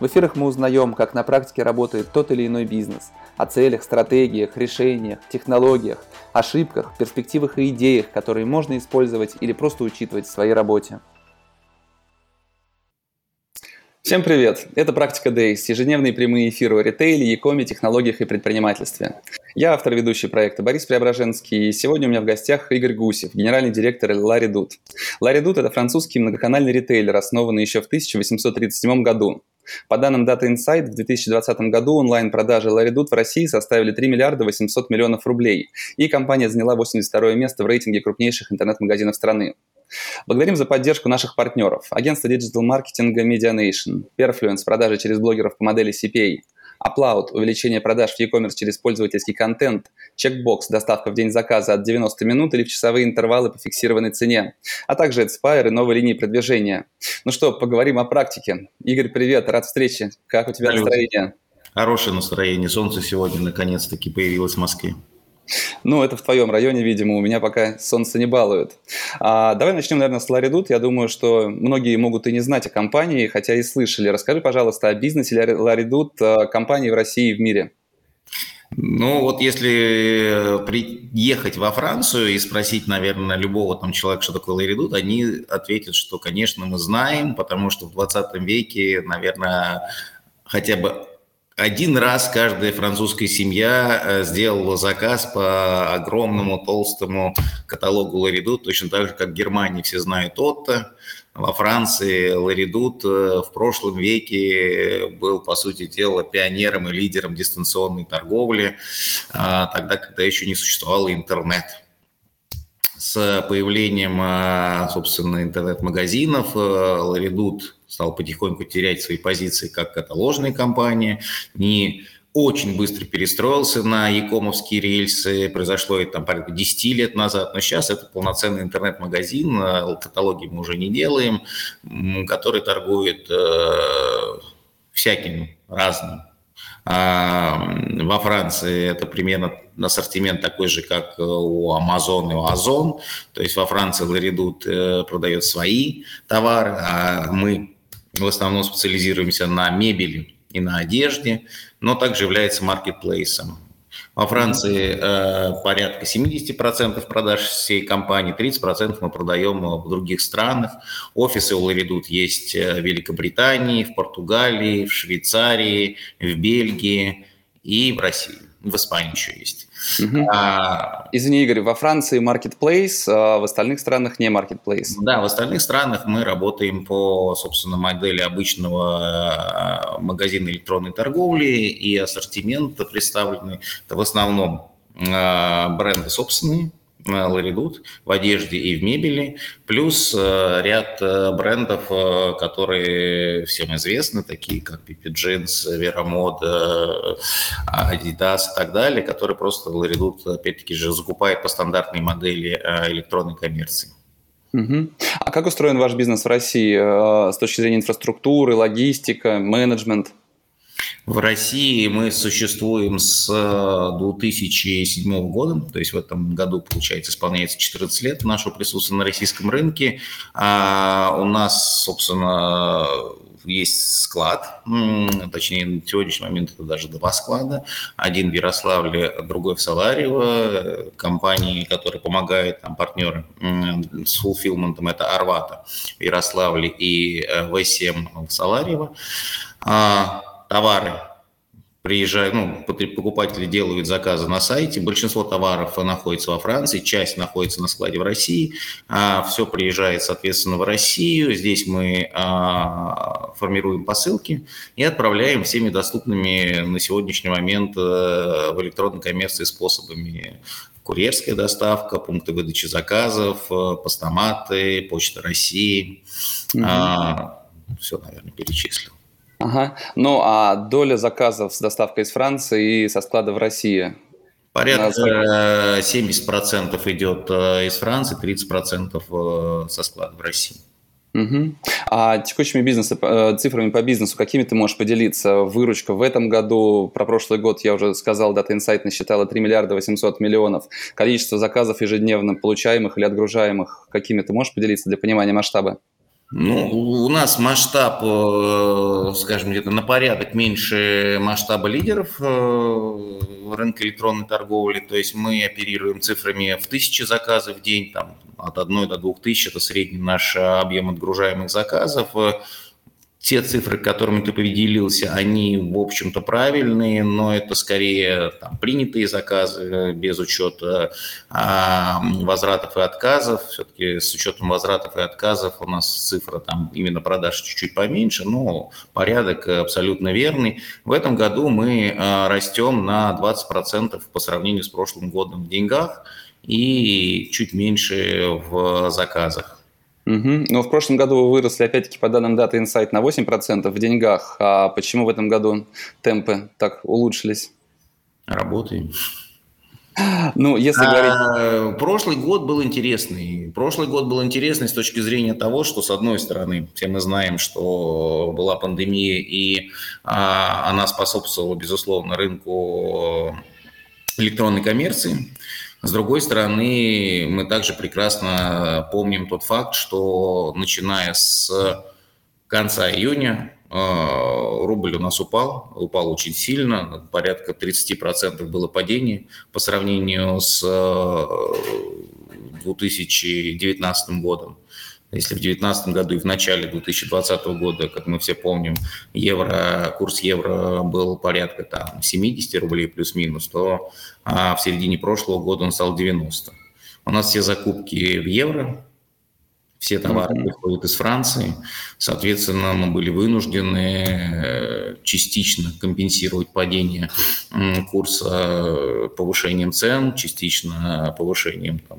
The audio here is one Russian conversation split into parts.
в эфирах мы узнаем, как на практике работает тот или иной бизнес, о целях, стратегиях, решениях, технологиях, ошибках, перспективах и идеях, которые можно использовать или просто учитывать в своей работе. Всем привет! Это «Практика Days» – ежедневные прямые эфиры о ритейле, e технологиях и предпринимательстве. Я автор ведущий проекта Борис Преображенский, и сегодня у меня в гостях Игорь Гусев, генеральный директор Ларри Дуд. Ларри Дуд – это французский многоканальный ритейлер, основанный еще в 1837 году. По данным Data Insight, в 2020 году онлайн-продажи Ларидут в России составили 3 миллиарда 800 миллионов рублей, и компания заняла 82 место в рейтинге крупнейших интернет-магазинов страны. Благодарим за поддержку наших партнеров. Агентство диджитал-маркетинга Medianation, Perfluence, продажи через блогеров по модели CPA, Upload – увеличение продаж в e-commerce через пользовательский контент, Checkbox – доставка в день заказа от 90 минут или в часовые интервалы по фиксированной цене, а также AdSpire и новые линии продвижения. Ну что, поговорим о практике. Игорь, привет, рад встрече. Как у тебя Салют. настроение? Хорошее настроение. Солнце сегодня наконец-таки появилось в Москве. Ну, это в твоем районе, видимо, у меня пока солнце не балует. А, давай начнем, наверное, с Ларидут. Я думаю, что многие могут и не знать о компании, хотя и слышали. Расскажи, пожалуйста, о бизнесе Ларидут, компании в России и в мире. Ну, вот если приехать во Францию и спросить, наверное, любого там человека, что такое Ларидут, они ответят, что, конечно, мы знаем, потому что в 20 веке, наверное, хотя бы один раз каждая французская семья э, сделала заказ по огромному толстому каталогу Ларидут, точно так же, как в Германии все знают Отто. Во Франции Ларидут э, в прошлом веке был, по сути дела, пионером и лидером дистанционной торговли, а, тогда, когда еще не существовал интернет с появлением, э, собственно, интернет-магазинов Ларидут стал потихоньку терять свои позиции как каталожная компания, не очень быстро перестроился на якомовские рельсы. Произошло это там порядка 10 лет назад, но сейчас это полноценный интернет-магазин, э, каталоги мы уже не делаем, который торгует э, всяким разным. А, во Франции это примерно ассортимент такой же, как у Amazon и у Озон. То есть во Франции Ларидут э, продает свои товары, а мы в основном специализируемся на мебели и на одежде, но также является маркетплейсом. Во Франции э, порядка 70% продаж всей компании, 30% мы продаем в других странах. Офисы у Ларидут есть в Великобритании, в Португалии, в Швейцарии, в Бельгии и в России. В Испании еще есть. Угу. А, Извини, Игорь, во Франции marketplace, а в остальных странах не marketplace. Да, в остальных странах мы работаем по, собственно, модели обычного э, магазина электронной торговли, и ассортимент представленный это в основном э, бренды собственные, Ларидут в одежде и в мебели, плюс э, ряд э, брендов, э, которые всем известны, такие как Pipi Jeans, Veramod, Adidas и так далее, которые просто Ларидут, опять-таки же, закупает по стандартной модели электронной коммерции. Угу. А как устроен ваш бизнес в России с точки зрения инфраструктуры, логистика, менеджмент? В России мы существуем с 2007 э, года, то есть в этом году, получается, исполняется 14 лет нашего присутствия на российском рынке. А у нас, собственно, есть склад, точнее, на сегодняшний момент это даже два склада. Один в Ярославле, другой в Саларево. Компании, которые помогают, там, партнеры с фулфилментом, это Арвата в Ярославле и В7 в Саларево. Товары приезжают, ну, покупатели делают заказы на сайте, большинство товаров находится во Франции, часть находится на складе в России, а все приезжает, соответственно, в Россию, здесь мы а, формируем посылки и отправляем всеми доступными на сегодняшний момент а, в электронной коммерции способами курьерская доставка, пункты выдачи заказов, э, постаматы, Почта России. Угу. А, все, наверное, перечислил. Ага. Ну, а доля заказов с доставкой из Франции и со склада в России? Порядка 70% идет из Франции, 30% со склада в России. Угу. А текущими бизнеса, э, цифрами по бизнесу, какими ты можешь поделиться? Выручка в этом году, про прошлый год я уже сказал, Data Insight насчитала 3 миллиарда 800 миллионов. Количество заказов ежедневно получаемых или отгружаемых, какими ты можешь поделиться для понимания масштаба? Ну, у нас масштаб, э, скажем, где-то на порядок меньше масштаба лидеров э, рынка электронной торговли. То есть мы оперируем цифрами в тысячи заказов в день, там, от одной до двух тысяч – это средний наш объем отгружаемых заказов те цифры, которыми ты поделился, они, в общем-то, правильные, но это скорее там, принятые заказы э, без учета а, возвратов и отказов. Все-таки с учетом возвратов и отказов у нас цифра там именно продаж чуть-чуть поменьше, но порядок абсолютно верный. В этом году мы а, растем на 20% по сравнению с прошлым годом в деньгах и чуть меньше в заказах. Угу. Но в прошлом году вы выросли, опять-таки, по данным Data Insight, на 8% в деньгах. А почему в этом году темпы так улучшились? Работаем. Ну, если говорить... прошлый год был интересный. Прошлый год был интересный с точки зрения того, что, с одной стороны, все мы знаем, что была пандемия, и а, она способствовала, безусловно, рынку электронной коммерции. С другой стороны, мы также прекрасно помним тот факт, что начиная с конца июня э, рубль у нас упал, упал очень сильно, порядка 30% было падение по сравнению с 2019 э, годом. Если в 2019 году и в начале 2020 года, как мы все помним, евро, курс евро был порядка там, 70 рублей плюс-минус, то а в середине прошлого года он стал 90. У нас все закупки в евро, все товары приходят из Франции. Соответственно, мы были вынуждены э, частично компенсировать падение курса э, повышением цен, частично повышением там,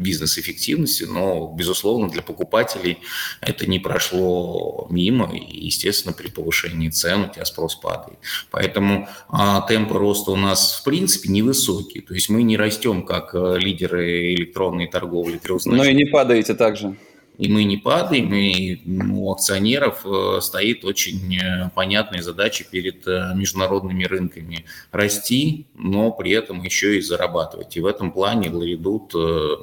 бизнес-эффективности, но, безусловно, для покупателей это не прошло мимо, и, естественно, при повышении цен у тебя спрос падает. Поэтому а, темпы роста у нас, в принципе, невысокие. То есть мы не растем как э, лидеры электронной торговли. Но и не падаете также и мы не падаем, и у акционеров э, стоит очень э, понятная задача перед э, международными рынками расти, но при этом еще и зарабатывать. И в этом плане Ларидут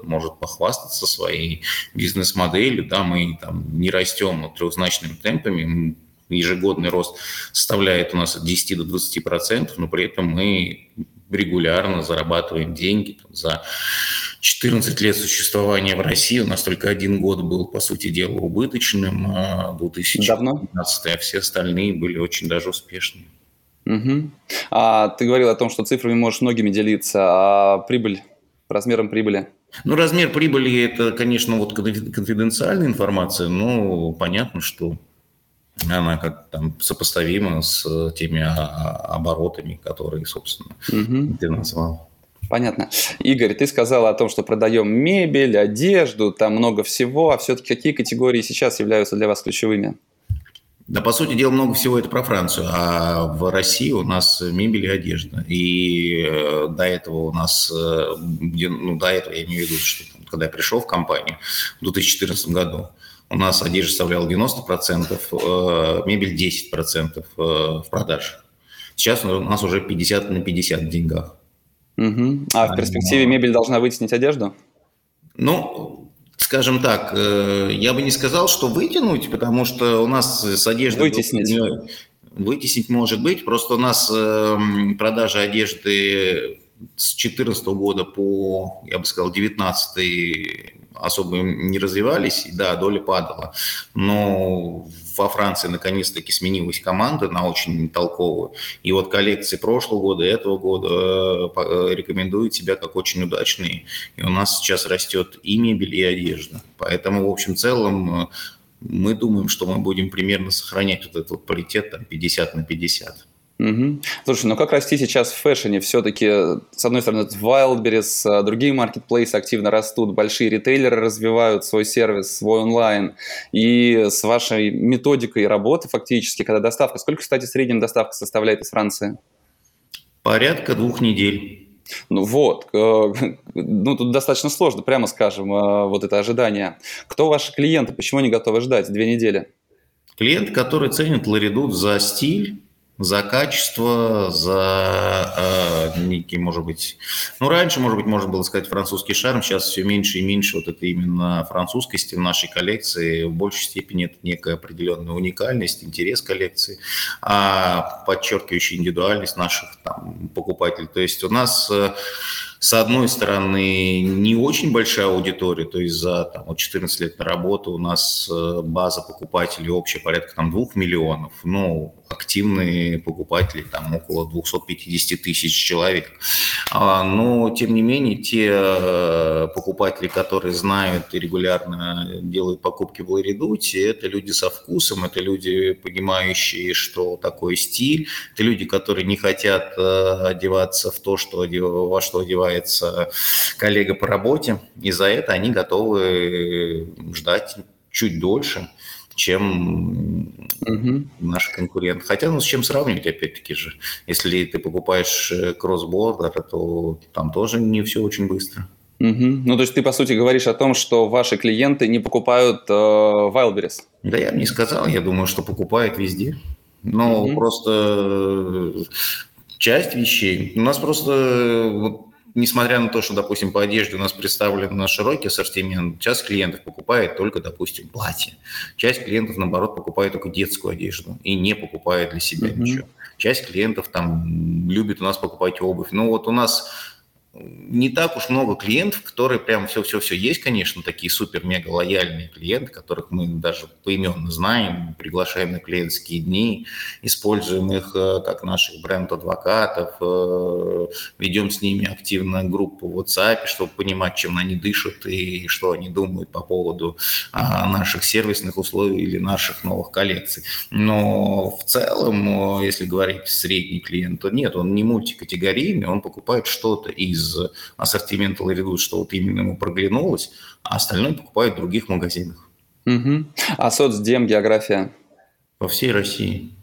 может похвастаться своей бизнес-моделью. Да, мы там не растем трехзначными темпами, ежегодный рост составляет у нас от 10 до 20 процентов, но при этом мы регулярно зарабатываем деньги за 14 лет существования в России, у нас только один год был, по сути дела, убыточным, 2015, Давно? а все остальные были очень даже успешными. Угу. А ты говорил о том, что цифрами можешь многими делиться, а прибыль, размером прибыли? Ну, размер прибыли – это, конечно, вот конфиденциальная информация, но понятно, что она как там сопоставима с теми оборотами, которые, собственно, угу. ты назвал. Понятно. Игорь, ты сказал о том, что продаем мебель, одежду, там много всего, а все-таки какие категории сейчас являются для вас ключевыми? Да, по сути дела, много всего это про Францию, а в России у нас мебель и одежда. И э, до этого у нас, э, ну, до этого я имею в виду, что когда я пришел в компанию в 2014 году, у нас одежда составляла 90%, э, мебель 10% в продаже. Сейчас у нас уже 50 на 50 в деньгах. Угу. А в перспективе мебель должна вытеснить одежду? Ну, скажем так, э, я бы не сказал, что вытянуть, потому что у нас с одеждой... Вытеснить. Вытеснить может быть, просто у нас эм, продажа одежды с 2014 года по, я бы сказал, 2019 особо не развивались, и да, доля падала. Но во Франции наконец-таки сменилась команда на очень толковую. И вот коллекции прошлого года и этого года э, э, рекомендуют себя как очень удачные. И у нас сейчас растет и мебель, и одежда. Поэтому, в общем целом, э, мы думаем, что мы будем примерно сохранять вот этот вот паритет там 50 на 50. Угу. Слушай, ну как расти сейчас в фэшне? Все-таки, с одной стороны, Wildberries, а другие маркетплейсы активно растут, большие ритейлеры развивают свой сервис, свой онлайн. И с вашей методикой работы фактически, когда доставка, сколько, кстати, в среднем доставка составляет из Франции? Порядка двух недель. Ну вот, ну тут достаточно сложно, прямо скажем, вот это ожидание. Кто ваши клиенты, почему они готовы ждать две недели? Клиент, который ценит Ларидут за стиль, за качество, за э, некий, может быть, ну, раньше, может быть, можно было сказать французский шарм, сейчас все меньше и меньше вот это именно французскости в нашей коллекции, в большей степени это некая определенная уникальность, интерес коллекции, а подчеркивающая индивидуальность наших там, покупателей. То есть у нас э, с одной стороны, не очень большая аудитория, то есть за там, вот 14 лет на работу у нас э, база покупателей общая порядка там, 2 миллионов, но активные покупатели там около 250 тысяч человек. А, но, тем не менее, те э, покупатели, которые знают и регулярно делают покупки в Ларидуте, это люди со вкусом, это люди, понимающие, что такое стиль, это люди, которые не хотят э, одеваться в то, что, во что одевается коллега по работе, и за это они готовы ждать чуть дольше – чем угу. наши конкуренты. Хотя, ну, с чем сравнивать, опять-таки же. Если ты покупаешь э, кроссбордер, то там тоже не все очень быстро. Угу. Ну, то есть ты, по сути, говоришь о том, что ваши клиенты не покупают э, Wildberries? Да я бы не сказал, я думаю, что покупают везде. Но угу. просто э, часть вещей. У нас просто э, вот, несмотря на то, что, допустим, по одежде у нас представлен широкий ассортимент, часть клиентов покупает только, допустим, платье. Часть клиентов, наоборот, покупает только детскую одежду и не покупает для себя mm-hmm. ничего. Часть клиентов там любит у нас покупать обувь. Ну вот у нас не так уж много клиентов, которые прям все-все-все есть, конечно, такие супер-мега лояльные клиенты, которых мы даже поименно знаем, приглашаем на клиентские дни, используем их э, как наших бренд-адвокатов, э, ведем с ними активно группу в WhatsApp, чтобы понимать, чем они дышат и что они думают по поводу а, наших сервисных условий или наших новых коллекций. Но в целом, э, если говорить средний клиент, то нет, он не мультикатегорийный, он покупает что-то из из ассортимента Ларидут, что вот именно ему проглянулось, а остальное покупают в других магазинах. Угу. А соцдем, география? По всей России.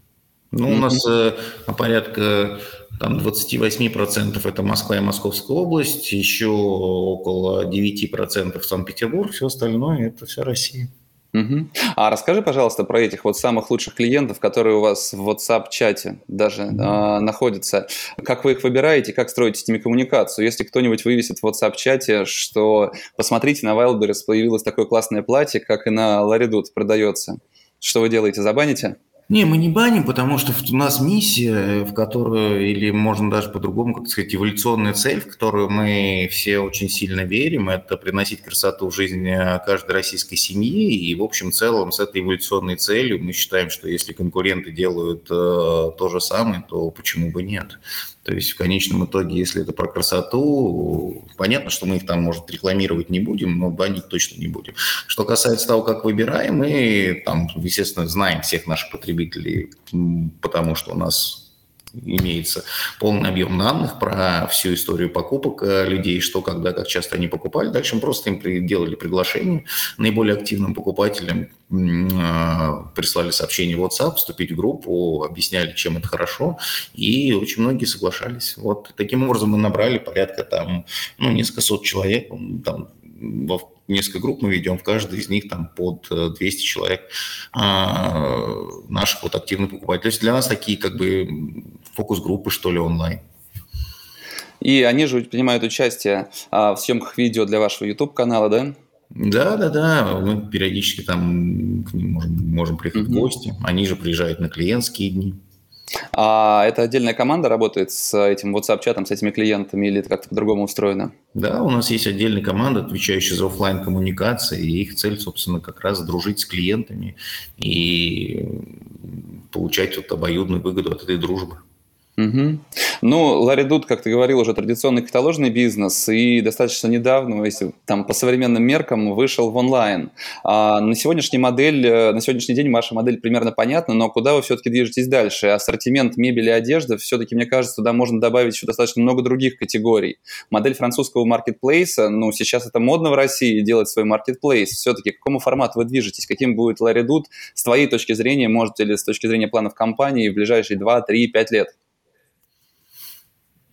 Ну, угу. у нас э, порядка там 28% это Москва и Московская область, еще около 9% Санкт-Петербург, все остальное это вся Россия. Угу. А расскажи, пожалуйста, про этих вот самых лучших клиентов, которые у вас в WhatsApp-чате даже э, находятся. Как вы их выбираете, как строите с ними коммуникацию? Если кто-нибудь вывесит в WhatsApp-чате, что посмотрите, на Wildberries появилось такое классное платье, как и на Ларидут продается, что вы делаете, забаните? Не, мы не баним, потому что у нас миссия, в которую, или можно даже по-другому, как сказать, эволюционная цель, в которую мы все очень сильно верим, это приносить красоту в жизнь каждой российской семьи. И, в общем, целом, с этой эволюционной целью мы считаем, что если конкуренты делают э, то же самое, то почему бы нет? То есть в конечном итоге, если это про красоту, понятно, что мы их там, может, рекламировать не будем, но банить точно не будем. Что касается того, как выбираем, мы там, естественно, знаем всех наших потребителей, потому что у нас имеется полный объем данных про всю историю покупок э, людей, что, когда, как часто они покупали. Дальше мы просто им делали приглашение наиболее активным покупателям, э, прислали сообщение в WhatsApp, вступить в группу, объясняли, чем это хорошо, и очень многие соглашались. Вот таким образом мы набрали порядка там, ну, несколько сот человек, там, в несколько групп мы ведем, в каждой из них там под 200 э, человек а, наших вот активных покупателей. То есть для нас такие как бы фокус-группы, что ли, онлайн. И они же принимают участие а, в съемках видео для вашего YouTube-канала, да? Да, да, да. Мы периодически там к ним можем, можем приехать mm-hmm. в гости. Они же приезжают на клиентские дни. А это отдельная команда работает с этим WhatsApp-чатом, с этими клиентами, или это как-то по-другому устроено? Да, у нас есть отдельная команда, отвечающая за офлайн коммуникации, и их цель, собственно, как раз дружить с клиентами и получать вот обоюдную выгоду от этой дружбы. Угу. Ну, Ларидут, как ты говорил, уже традиционный каталожный бизнес, и достаточно недавно, если там по современным меркам, вышел в онлайн. А на сегодняшний модель, э, на сегодняшний день ваша модель примерно понятна, но куда вы все-таки движетесь дальше? Ассортимент мебели и одежды, все-таки, мне кажется, туда можно добавить еще достаточно много других категорий. Модель французского маркетплейса, ну, сейчас это модно в России делать свой маркетплейс. Все-таки к какому формату вы движетесь? Каким будет Ларидут с твоей точки зрения, можете ли с точки зрения планов компании в ближайшие 2, 3, 5 лет?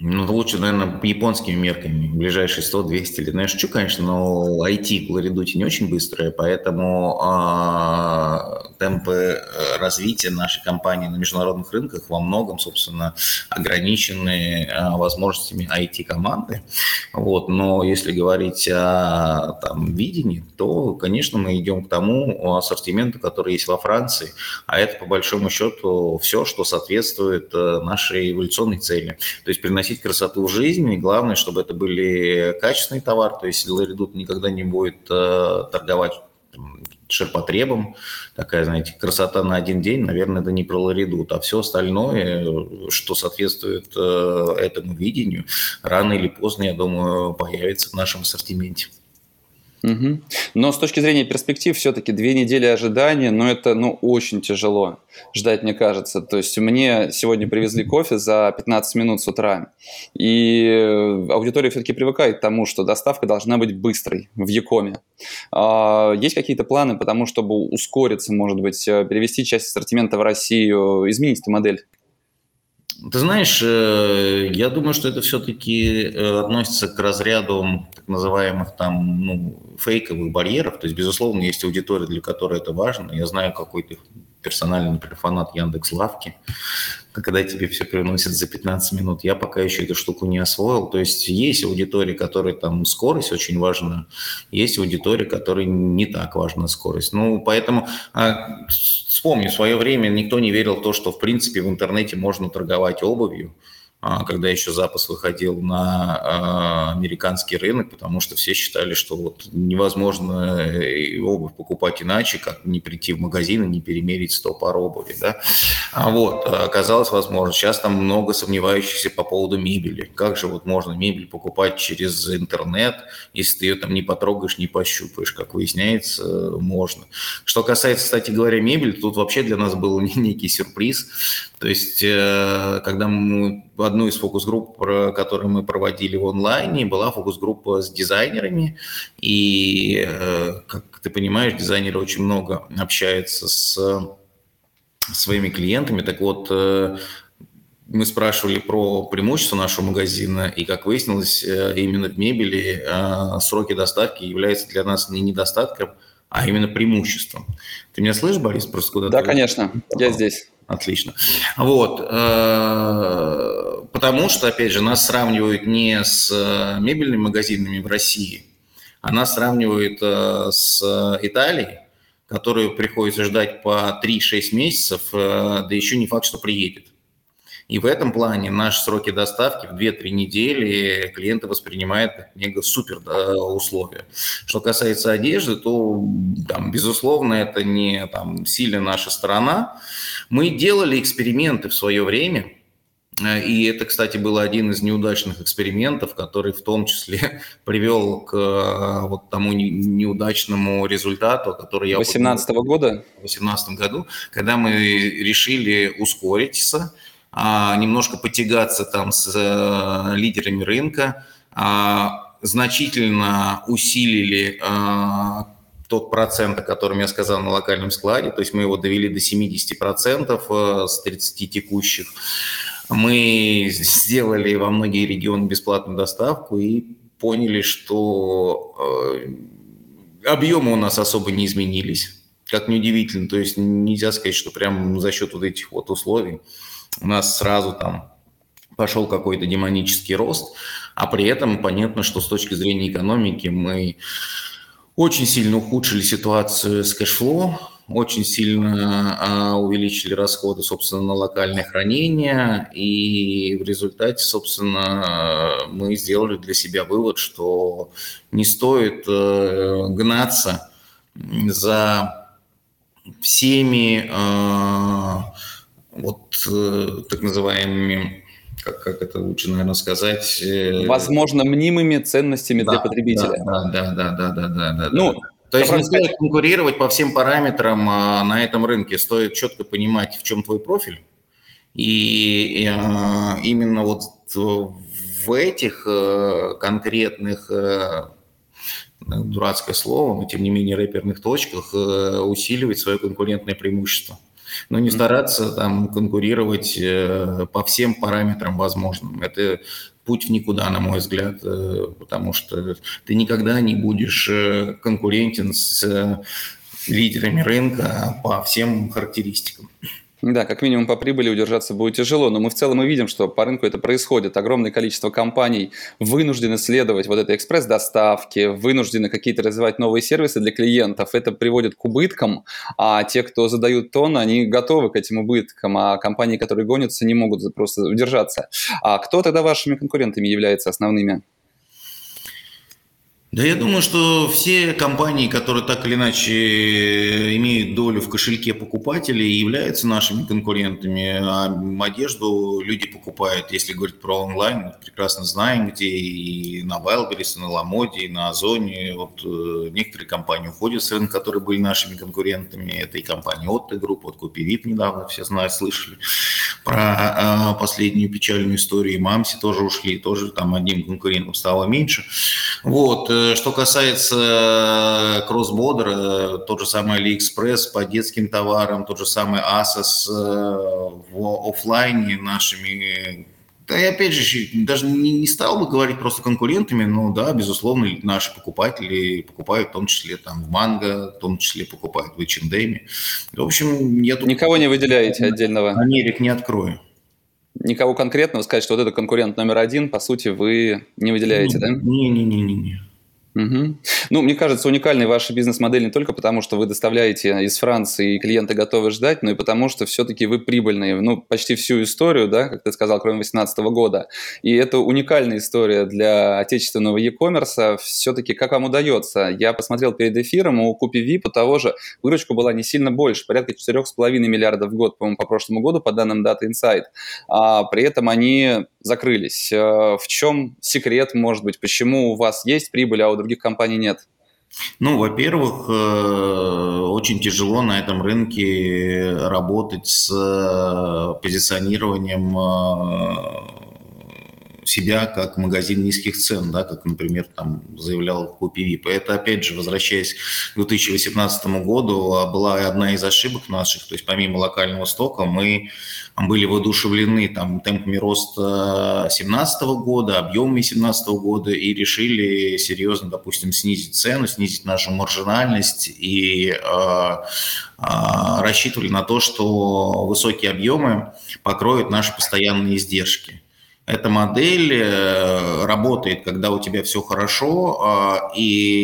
Ну, лучше, наверное, японскими мерками, ближайшие 100-200 лет. Ну, я шучу, конечно, но IT в Ларидуте не очень быстрое, поэтому э, темпы развития нашей компании на международных рынках во многом, собственно, ограничены э, возможностями IT-команды. Вот. Но если говорить о там, видении, то, конечно, мы идем к тому ассортименту, который есть во Франции, а это, по большому счету, все, что соответствует э, нашей эволюционной цели. То есть приносить приносить красоту в жизнь, и главное, чтобы это были качественные товары, то есть Ларидут никогда не будет э, торговать ширпотребом, такая, знаете, красота на один день, наверное, это не про Ларидут, а все остальное, что соответствует э, этому видению, рано или поздно, я думаю, появится в нашем ассортименте. Угу. Но с точки зрения перспектив, все-таки две недели ожидания, но это ну, очень тяжело ждать, мне кажется. То есть мне сегодня привезли кофе за 15 минут с утра, и аудитория все-таки привыкает к тому, что доставка должна быть быстрой в Якоме. А, есть какие-то планы по тому, чтобы ускориться, может быть, перевести часть ассортимента в Россию, изменить эту модель? Ты знаешь, э, я думаю, что это все-таки э, относится к разряду так называемых там ну, фейковых барьеров. То есть, безусловно, есть аудитория, для которой это важно. Я знаю какой-то персональный, например, фанат Яндекс Лавки, когда тебе все приносят за 15 минут. Я пока еще эту штуку не освоил. То есть есть аудитория, которой там скорость очень важна, есть аудитория, которой не так важна скорость. Ну, поэтому а, вспомни, в свое время никто не верил в то, что в принципе в интернете можно торговать обувью. А, когда еще запас выходил на а, американский рынок, потому что все считали, что вот невозможно э, обувь покупать иначе, как не прийти в магазин и не перемерить 100 пар обуви. Да? А вот, оказалось возможно. Сейчас там много сомневающихся по поводу мебели. Как же вот можно мебель покупать через интернет, если ты ее там не потрогаешь, не пощупаешь? Как выясняется, можно. Что касается, кстати говоря, мебели, тут вообще для нас был некий сюрприз. То есть, э, когда мы одну из фокус-групп, которую мы проводили в онлайне, была фокус-группа с дизайнерами. И, э, как ты понимаешь, дизайнеры очень много общаются с своими клиентами. Так вот, э, мы спрашивали про преимущества нашего магазина, и, как выяснилось, именно в мебели сроки доставки являются для нас не недостатком, а именно преимуществом. Ты меня слышишь, Борис? Просто куда Да, конечно, я здесь. Отлично. Вот. Э, потому что, опять же, нас сравнивают не с э, мебельными магазинами в России, а нас сравнивают э, с Италией, которую приходится ждать по 3-6 месяцев, да еще не факт, что приедет. И в этом плане наши сроки доставки в 2-3 недели клиенты воспринимают как мега супер да, условия. Что касается одежды, то, там, безусловно, это не там, сильно наша сторона. Мы делали эксперименты в свое время, э, и это, кстати, был один из неудачных экспериментов, который в том числе привел к э, вот тому неудачному результату, который я... 2018 года? В 2018 году, когда мы решили ускориться, а, немножко потягаться там с э, лидерами рынка, а, значительно усилили а, тот процент, о котором я сказал на локальном складе, то есть мы его довели до 70% э, с 30 текущих. Мы сделали во многие регионы бесплатную доставку и поняли, что э, объемы у нас особо не изменились. Как неудивительно, то есть нельзя сказать, что прямо за счет вот этих вот условий у нас сразу там пошел какой-то демонический рост, а при этом понятно, что с точки зрения экономики мы очень сильно ухудшили ситуацию с cash flow, очень сильно а, увеличили расходы, собственно, на локальное хранение, и в результате, собственно, мы сделали для себя вывод, что не стоит э, гнаться за всеми э, вот э, так называемыми как, как это лучше, наверное, сказать? Э, Возможно, мнимыми ценностями да, для потребителя. Да, да, да, да, да, да, да. Ну, да. То есть не стоит конкурировать по всем параметрам а, на этом рынке, стоит четко понимать, в чем твой профиль. И, и а, именно вот в этих а, конкретных а, дурацкое слово, но тем не менее рэперных точках усиливать свое конкурентное преимущество. Но не стараться там конкурировать э, по всем параметрам возможным. Это путь в никуда, на мой взгляд, э, потому что ты никогда не будешь э, конкурентен с лидерами рынка по всем характеристикам. Да, как минимум по прибыли удержаться будет тяжело, но мы в целом и видим, что по рынку это происходит. Огромное количество компаний вынуждены следовать вот этой экспресс-доставке, вынуждены какие-то развивать новые сервисы для клиентов. Это приводит к убыткам, а те, кто задают тон, они готовы к этим убыткам, а компании, которые гонятся, не могут просто удержаться. А кто тогда вашими конкурентами является основными? Да я думаю, что все компании, которые так или иначе имеют долю в кошельке покупателей, являются нашими конкурентами. А одежду люди покупают, если говорить про онлайн, мы прекрасно знаем, где и на Wildberries, и на Ламоде, и на Озоне. Вот э, некоторые компании уходят с рынка, которые были нашими конкурентами. Это и компания Otto Group, вот Купивип недавно все знают, слышали про э, последнюю печальную историю. И Мамси тоже ушли, тоже там одним конкурентом стало меньше. Вот. Э, что касается кроссбордера, э, тот же самый AliExpress по детским товарам, тот же самый Asos э, в офлайне нашими да, и опять же, даже не, не стал бы говорить просто конкурентами, но да, безусловно, наши покупатели покупают в том числе там в Манго, в том числе покупают в H&M. В общем, я тут... Никого не выделяете отдельного? Америк не открою никого конкретного сказать, что вот это конкурент номер один, по сути, вы не выделяете, не, да? Не-не-не-не. Угу. Ну, мне кажется, уникальной ваша бизнес-модель не только потому, что вы доставляете из Франции, и клиенты готовы ждать, но и потому, что все-таки вы прибыльные, ну, почти всю историю, да, как ты сказал, кроме 2018 года. И это уникальная история для отечественного e-commerce. Все-таки как вам удается? Я посмотрел перед эфиром, у Купи VIP того же выручка была не сильно больше, порядка 4,5 миллиардов в год, по-моему, по прошлому году, по данным Data Insight. А при этом они закрылись. Э, в чем секрет, может быть, почему у вас есть прибыль, а у других компаний нет? Ну, во-первых, э, очень тяжело на этом рынке работать с э, позиционированием себя как магазин низких цен, да, как, например, там заявлял Купи Это, опять же, возвращаясь к 2018 году, а, была одна из ошибок наших, то есть помимо локального стока мы были воодушевлены там, темпами роста 2017 года, объемами 2017 года и решили серьезно, допустим, снизить цену, снизить нашу маржинальность и э, э, рассчитывали на то, что высокие объемы покроют наши постоянные издержки. Эта модель э, работает, когда у тебя все хорошо а, и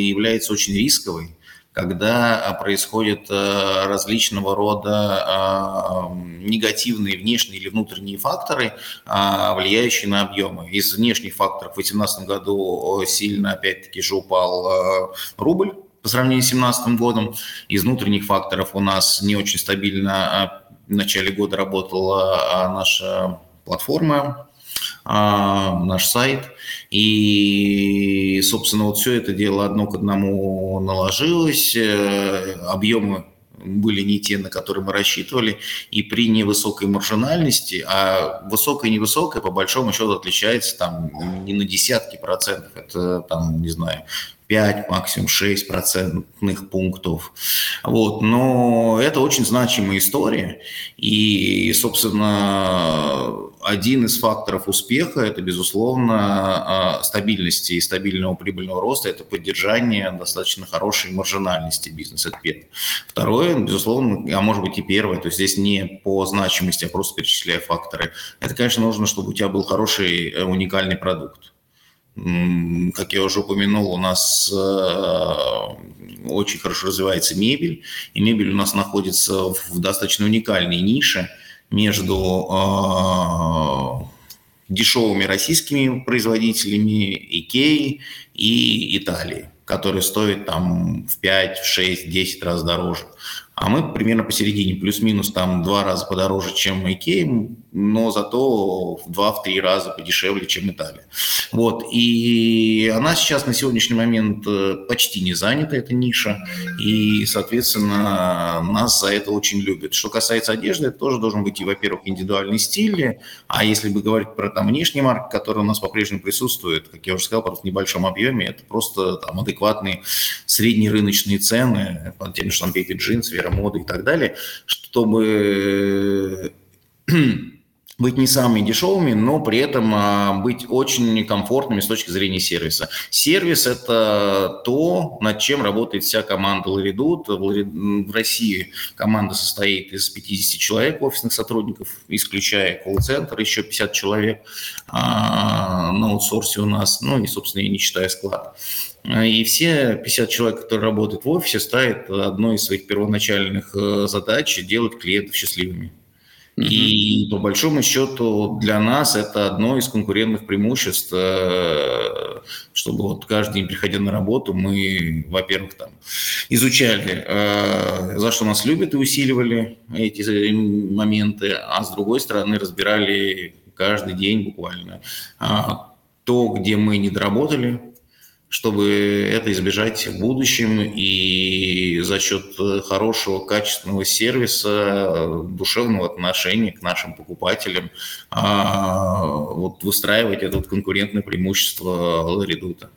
является очень рисковой, когда происходят э, различного рода а, негативные внешние или внутренние факторы, а, влияющие на объемы. Из внешних факторов в 2018 году сильно, опять-таки, же упал рубль по сравнению с 2017 годом. Из внутренних факторов у нас не очень стабильно в начале года работала наша платформа а, наш сайт. И, собственно, вот все это дело одно к одному наложилось. Э, объемы были не те, на которые мы рассчитывали, и при невысокой маржинальности, а высокая и невысокая, по большому счету, отличается там не на десятки процентов, это там, не знаю, 5, максимум 6 процентных пунктов. Вот. Но это очень значимая история. И, собственно, один из факторов успеха – это, безусловно, а, стабильности и стабильного прибыльного роста, это поддержание достаточно хорошей маржинальности бизнеса. Это. Второе, безусловно, а может быть и первое, то есть здесь не по значимости, а просто перечисляя факторы. Это, конечно, нужно, чтобы у тебя был хороший э, уникальный продукт как я уже упомянул, у нас э, очень хорошо развивается мебель, и мебель у нас находится в достаточно уникальной нише между э, дешевыми российскими производителями Икеи и Италии, которые стоят там в 5, в 6, 10 раз дороже. А мы примерно посередине, плюс-минус там два раза подороже, чем Икея, но зато в 2-3 раза подешевле, чем Италия. Вот. И она сейчас на сегодняшний момент э, почти не занята, эта ниша, и, соответственно, нас за это очень любят. Что касается одежды, это тоже должен быть, и, во-первых, индивидуальный стиль, а если бы говорить про там внешний марк, который у нас по-прежнему присутствует, как я уже сказал, просто в небольшом объеме, это просто там адекватные средние рыночные цены по тем же там Вера Мода и так далее, чтобы быть не самыми дешевыми, но при этом а, быть очень комфортными с точки зрения сервиса. Сервис – это то, над чем работает вся команда Ларидут. В России команда состоит из 50 человек офисных сотрудников, исключая колл-центр, еще 50 человек а, на аутсорсе у нас, ну и, собственно, я не считаю склад. И все 50 человек, которые работают в офисе, ставят одной из своих первоначальных э, задач – делать клиентов счастливыми. И по большому счету для нас это одно из конкурентных преимуществ, э, чтобы вот каждый день, приходя на работу, мы, во-первых, там изучали, э, за что нас любят и усиливали эти моменты, а с другой стороны разбирали каждый день буквально а, то, где мы не доработали, чтобы это избежать в будущем и за счет хорошего, качественного сервиса, душевного отношения к нашим покупателям а, вот выстраивать это конкурентное преимущество Ларидута.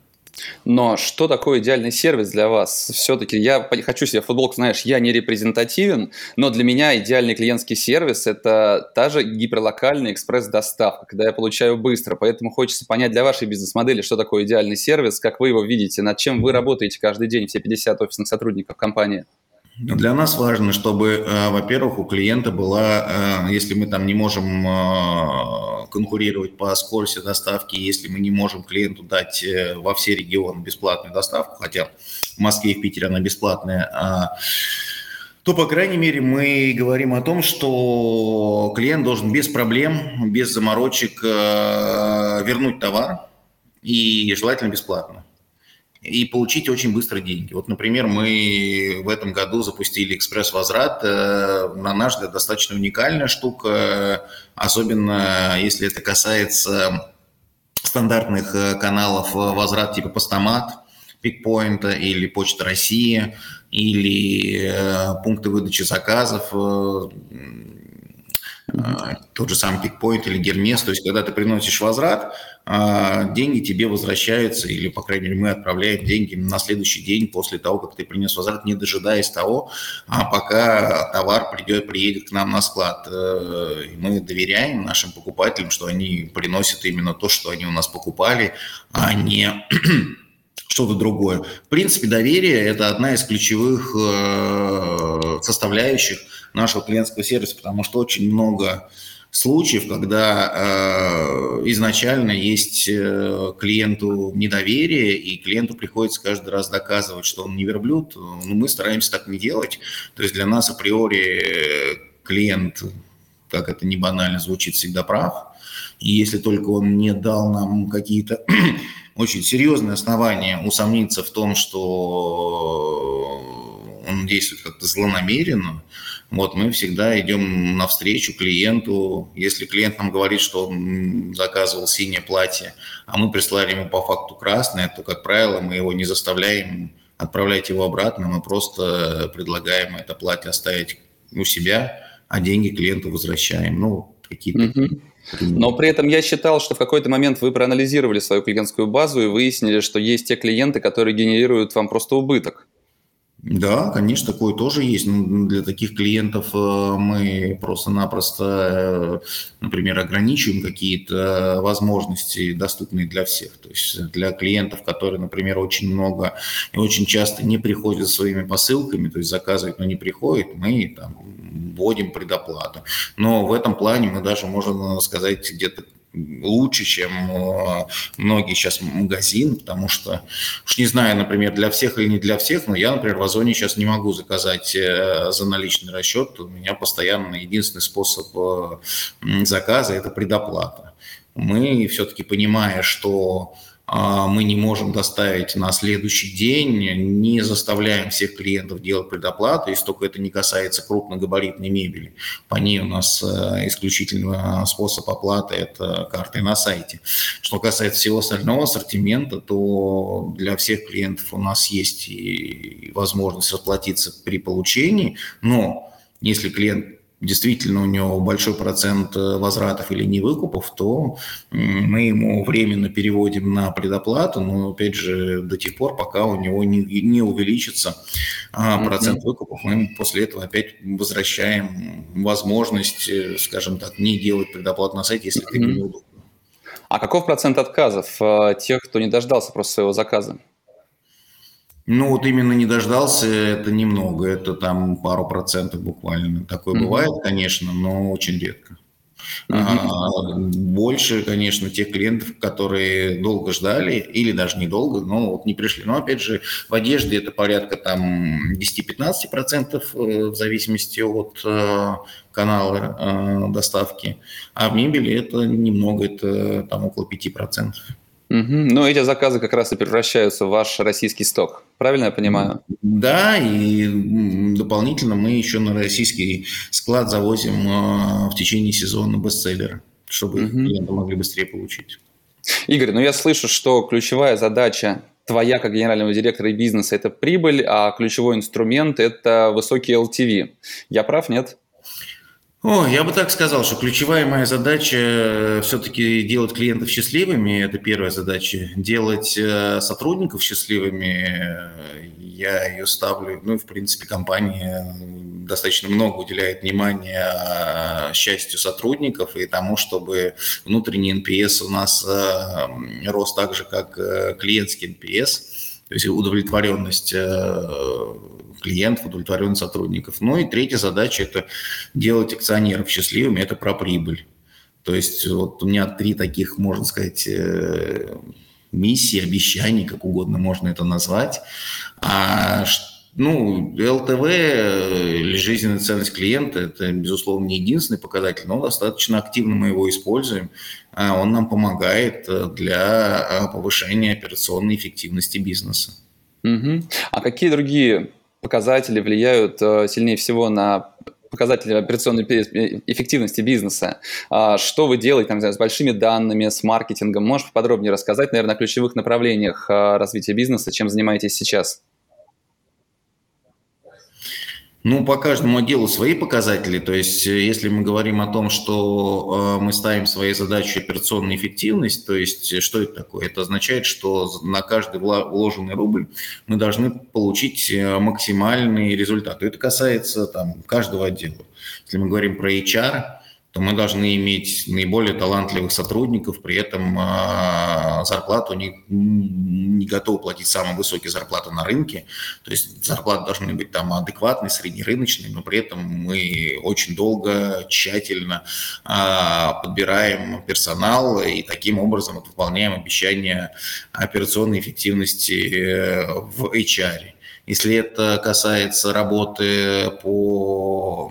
Но что такое идеальный сервис для вас? Все-таки я хочу себе футболку, знаешь, я не репрезентативен, но для меня идеальный клиентский сервис – это та же гиперлокальная экспресс-доставка, когда я получаю быстро. Поэтому хочется понять для вашей бизнес-модели, что такое идеальный сервис, как вы его видите, над чем вы работаете каждый день, все 50 офисных сотрудников компании. Для нас важно, чтобы, э, во-первых, у клиента была, э, если мы там не можем э, конкурировать по скорости доставки, если мы не можем клиенту дать во все регионы бесплатную доставку, хотя в Москве и в Питере она бесплатная, а, то, по крайней мере, мы говорим о том, что клиент должен без проблем, без заморочек вернуть товар и желательно бесплатно и получить очень быстро деньги. Вот, например, мы в этом году запустили экспресс-возврат. Э, на наш взгляд, достаточно уникальная штука, особенно если это касается стандартных э, каналов возврат типа Постамат, Пикпоинта или Почта России, или э, пункты выдачи заказов, тот же самый пикпоинт или гермес, то есть когда ты приносишь возврат, а, деньги тебе возвращаются, или, по крайней мере, мы отправляем деньги на следующий день после того, как ты принес возврат, не дожидаясь того, а пока товар придет, приедет к нам на склад. Э, мы доверяем нашим покупателям, что они приносят именно то, что они у нас покупали, а не что-то другое. В принципе, доверие – это одна из ключевых э, составляющих нашего клиентского сервиса, потому что очень много случаев, когда э, изначально есть э, клиенту недоверие, и клиенту приходится каждый раз доказывать, что он не верблюд. Но ну, мы стараемся так не делать. То есть для нас априори клиент, как это не банально звучит, всегда прав. И если только он не дал нам какие-то очень серьезные основания усомниться в том, что он действует как-то злонамеренно, вот мы всегда идем навстречу клиенту. Если клиент нам говорит, что он заказывал синее платье, а мы прислали ему по факту красное, то, как правило, мы его не заставляем отправлять его обратно, мы просто предлагаем это платье оставить у себя, а деньги клиенту возвращаем. Ну, какие-то угу. Но при этом я считал, что в какой-то момент вы проанализировали свою клиентскую базу и выяснили, что есть те клиенты, которые генерируют вам просто убыток. Да, конечно, такое тоже есть. Но для таких клиентов э, мы просто-напросто, э, например, ограничиваем какие-то возможности, доступные для всех. То есть для клиентов, которые, например, очень много и очень часто не приходят своими посылками, то есть заказывают, но не приходят, мы там вводим предоплату. Но в этом плане мы даже, можно сказать, где-то лучше, чем э, многие сейчас магазины, потому что, уж не знаю, например, для всех или не для всех, но я, например, в Озоне сейчас не могу заказать э, за наличный расчет. У меня постоянно единственный способ э, заказа – это предоплата. Мы все-таки, понимая, что мы не можем доставить на следующий день, не заставляем всех клиентов делать предоплату, если только это не касается крупногабаритной мебели. По ней у нас э, исключительно способ оплаты – это карты на сайте. Что касается всего остального ассортимента, то для всех клиентов у нас есть и возможность расплатиться при получении, но если клиент действительно у него большой процент э, возвратов или невыкупов, то мы ему временно переводим на предоплату, но опять же до тех пор, пока у него не, не увеличится а, процент выкупов, мы после этого опять возвращаем возможность, э, скажем так, не делать предоплату на сайте, если это неудобно. А каков процент отказов э, тех, кто не дождался просто своего заказа? Ну, вот именно не дождался, это немного, это там пару процентов буквально. Такое mm-hmm. бывает, конечно, но очень редко. Mm-hmm. А, больше, конечно, тех клиентов, которые долго ждали, или даже недолго, но вот не пришли. Но, опять же, в одежде это порядка там 10-15% э, в зависимости от э, канала э, доставки, а в мебели это немного, это там около 5%. Угу. Но эти заказы как раз и превращаются в ваш российский сток. Правильно я понимаю? Да, и дополнительно мы еще на российский склад завозим а, в течение сезона бестселлеры, чтобы угу. клиенты могли быстрее получить. Игорь, ну я слышу, что ключевая задача твоя как генерального директора бизнеса – это прибыль, а ключевой инструмент – это высокий LTV. Я прав, нет? О, я бы так сказал, что ключевая моя задача э, все-таки делать клиентов счастливыми, это первая задача. Делать э, сотрудников счастливыми, я ее ставлю, ну, в принципе, компания достаточно много уделяет внимания э, счастью сотрудников и тому, чтобы внутренний NPS у нас рос так же, как клиентский NPS, то есть удовлетворенность клиентов, удовлетворен сотрудников. Ну и третья задача – это делать акционеров счастливыми, это про прибыль. То есть вот у меня три таких, можно сказать, э, миссии, обещаний, как угодно можно это назвать. А ну, ЛТВ или жизненная ценность клиента – это, безусловно, не единственный показатель, но достаточно активно мы его используем. А он нам помогает для а, повышения операционной эффективности бизнеса. Угу. А какие другие показатели влияют э, сильнее всего на показатели операционной эффективности бизнеса. А что вы делаете там, с большими данными, с маркетингом? Можешь подробнее рассказать, наверное, о ключевых направлениях э, развития бизнеса, чем занимаетесь сейчас? Ну, по каждому отделу свои показатели. То есть, э, если мы говорим о том, что э, мы ставим своей задачей операционную эффективность, то есть, э, что это такое? Это означает, что на каждый вложенный рубль мы должны получить максимальный результат. Это касается там, каждого отдела. Если мы говорим про HR, то мы должны иметь наиболее талантливых сотрудников, при этом а, зарплату не, не готовы платить самую высокую зарплату на рынке. То есть зарплаты должны быть там адекватные, среднерыночные, но при этом мы очень долго, тщательно а, подбираем персонал и таким образом выполняем обещания операционной эффективности э, в HR. Если это касается работы по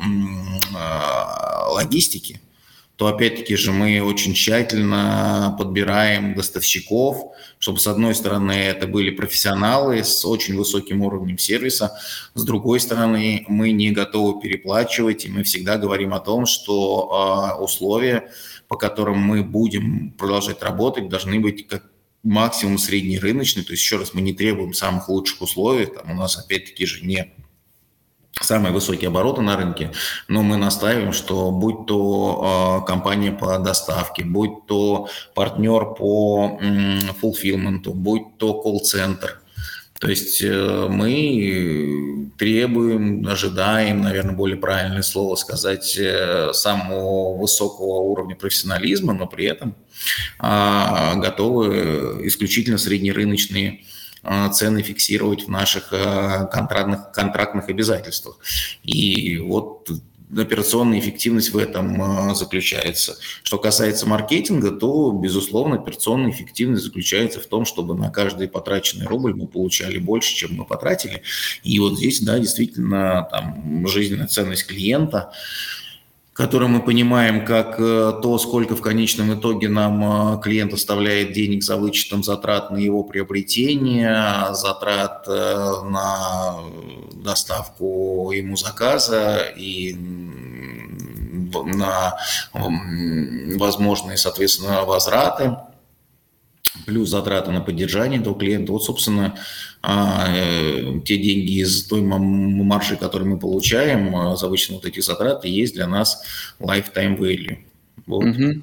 а, логистике, то опять-таки же мы очень тщательно подбираем поставщиков, чтобы с одной стороны это были профессионалы с очень высоким уровнем сервиса, с другой стороны мы не готовы переплачивать, и мы всегда говорим о том, что э, условия, по которым мы будем продолжать работать, должны быть как максимум среднерыночный, то есть еще раз мы не требуем самых лучших условий, там у нас опять-таки же не самые высокие обороты на рынке, но мы настаиваем, что будь то э, компания по доставке, будь то партнер по фулфилменту, будь то колл-центр, то есть э, мы требуем, ожидаем, наверное, более правильное слово сказать, э, самого высокого уровня профессионализма, но при этом а, готовы исключительно среднерыночные а, цены фиксировать в наших а, контрактных, контрактных обязательствах. И вот операционная эффективность в этом заключается. Что касается маркетинга, то, безусловно, операционная эффективность заключается в том, чтобы на каждый потраченный рубль мы получали больше, чем мы потратили. И вот здесь, да, действительно, там, жизненная ценность клиента – который мы понимаем как э, то, сколько в конечном итоге нам э, клиент оставляет денег за вычетом затрат на его приобретение, затрат э, на доставку ему заказа и на возможные, соответственно, возвраты плюс затраты на поддержание этого клиента. Вот, собственно, а, э, те деньги из той маржи, которые мы получаем а, за вычет вот этих затрат, и есть для нас lifetime value. Вот. Угу.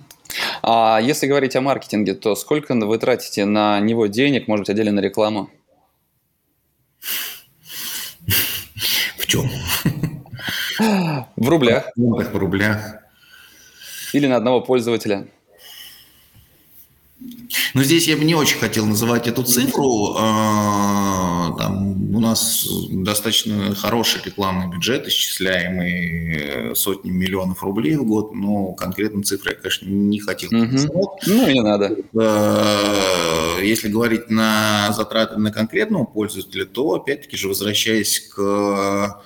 А если говорить о маркетинге, то сколько вы тратите на него денег, может быть, отдельно на рекламу? В чем? В рублях. В рублях. Или на одного пользователя. Но здесь я бы не очень хотел называть эту цифру. А, там у нас достаточно хороший рекламный бюджет, исчисляемый э, сотни миллионов рублей в год, но конкретно цифры я, конечно, не хотел угу. Ну, не надо. А, если говорить на затраты на конкретного пользователя, то, опять-таки же, возвращаясь к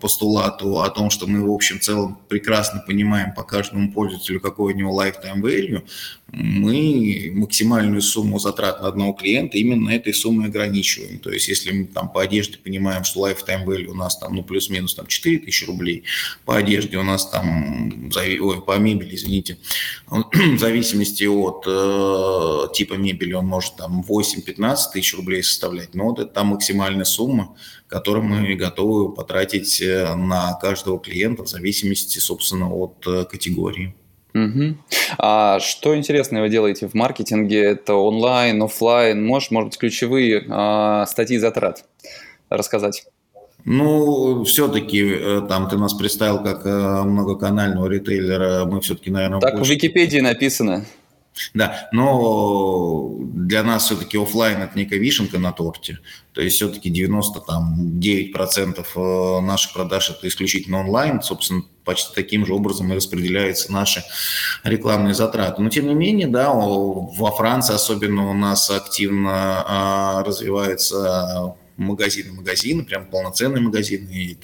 постулату о том, что мы в общем целом прекрасно понимаем по каждому пользователю, какой у него lifetime value, мы максимальную сумму затрат на одного клиента именно этой суммой ограничиваем. То есть если мы там по одежде понимаем, что lifetime value у нас там ну плюс-минус там 4 тысячи рублей, по одежде у нас там, ой, по мебели, извините, в зависимости от э, типа мебели он может там 8-15 тысяч рублей составлять, но вот это там максимальная сумма, которую мы готовы потратить э, на каждого клиента в зависимости, собственно, от э, категории. Угу. А что интересное вы делаете в маркетинге? Это онлайн, офлайн? Можешь, может быть, ключевые а, статьи затрат рассказать? Ну, все-таки э, там ты нас представил как многоканального ритейлера, мы все-таки, наверное... Так больше... в Википедии написано. Да, но для нас все-таки офлайн это некая вишенка на торте. То есть все-таки 99% э, наших продаж это исключительно онлайн. Собственно, почти таким же образом и распределяются наши рекламные затраты. Но тем не менее, да, во Франции особенно у нас активно а, развивается магазины магазины, прям полноценные магазины, и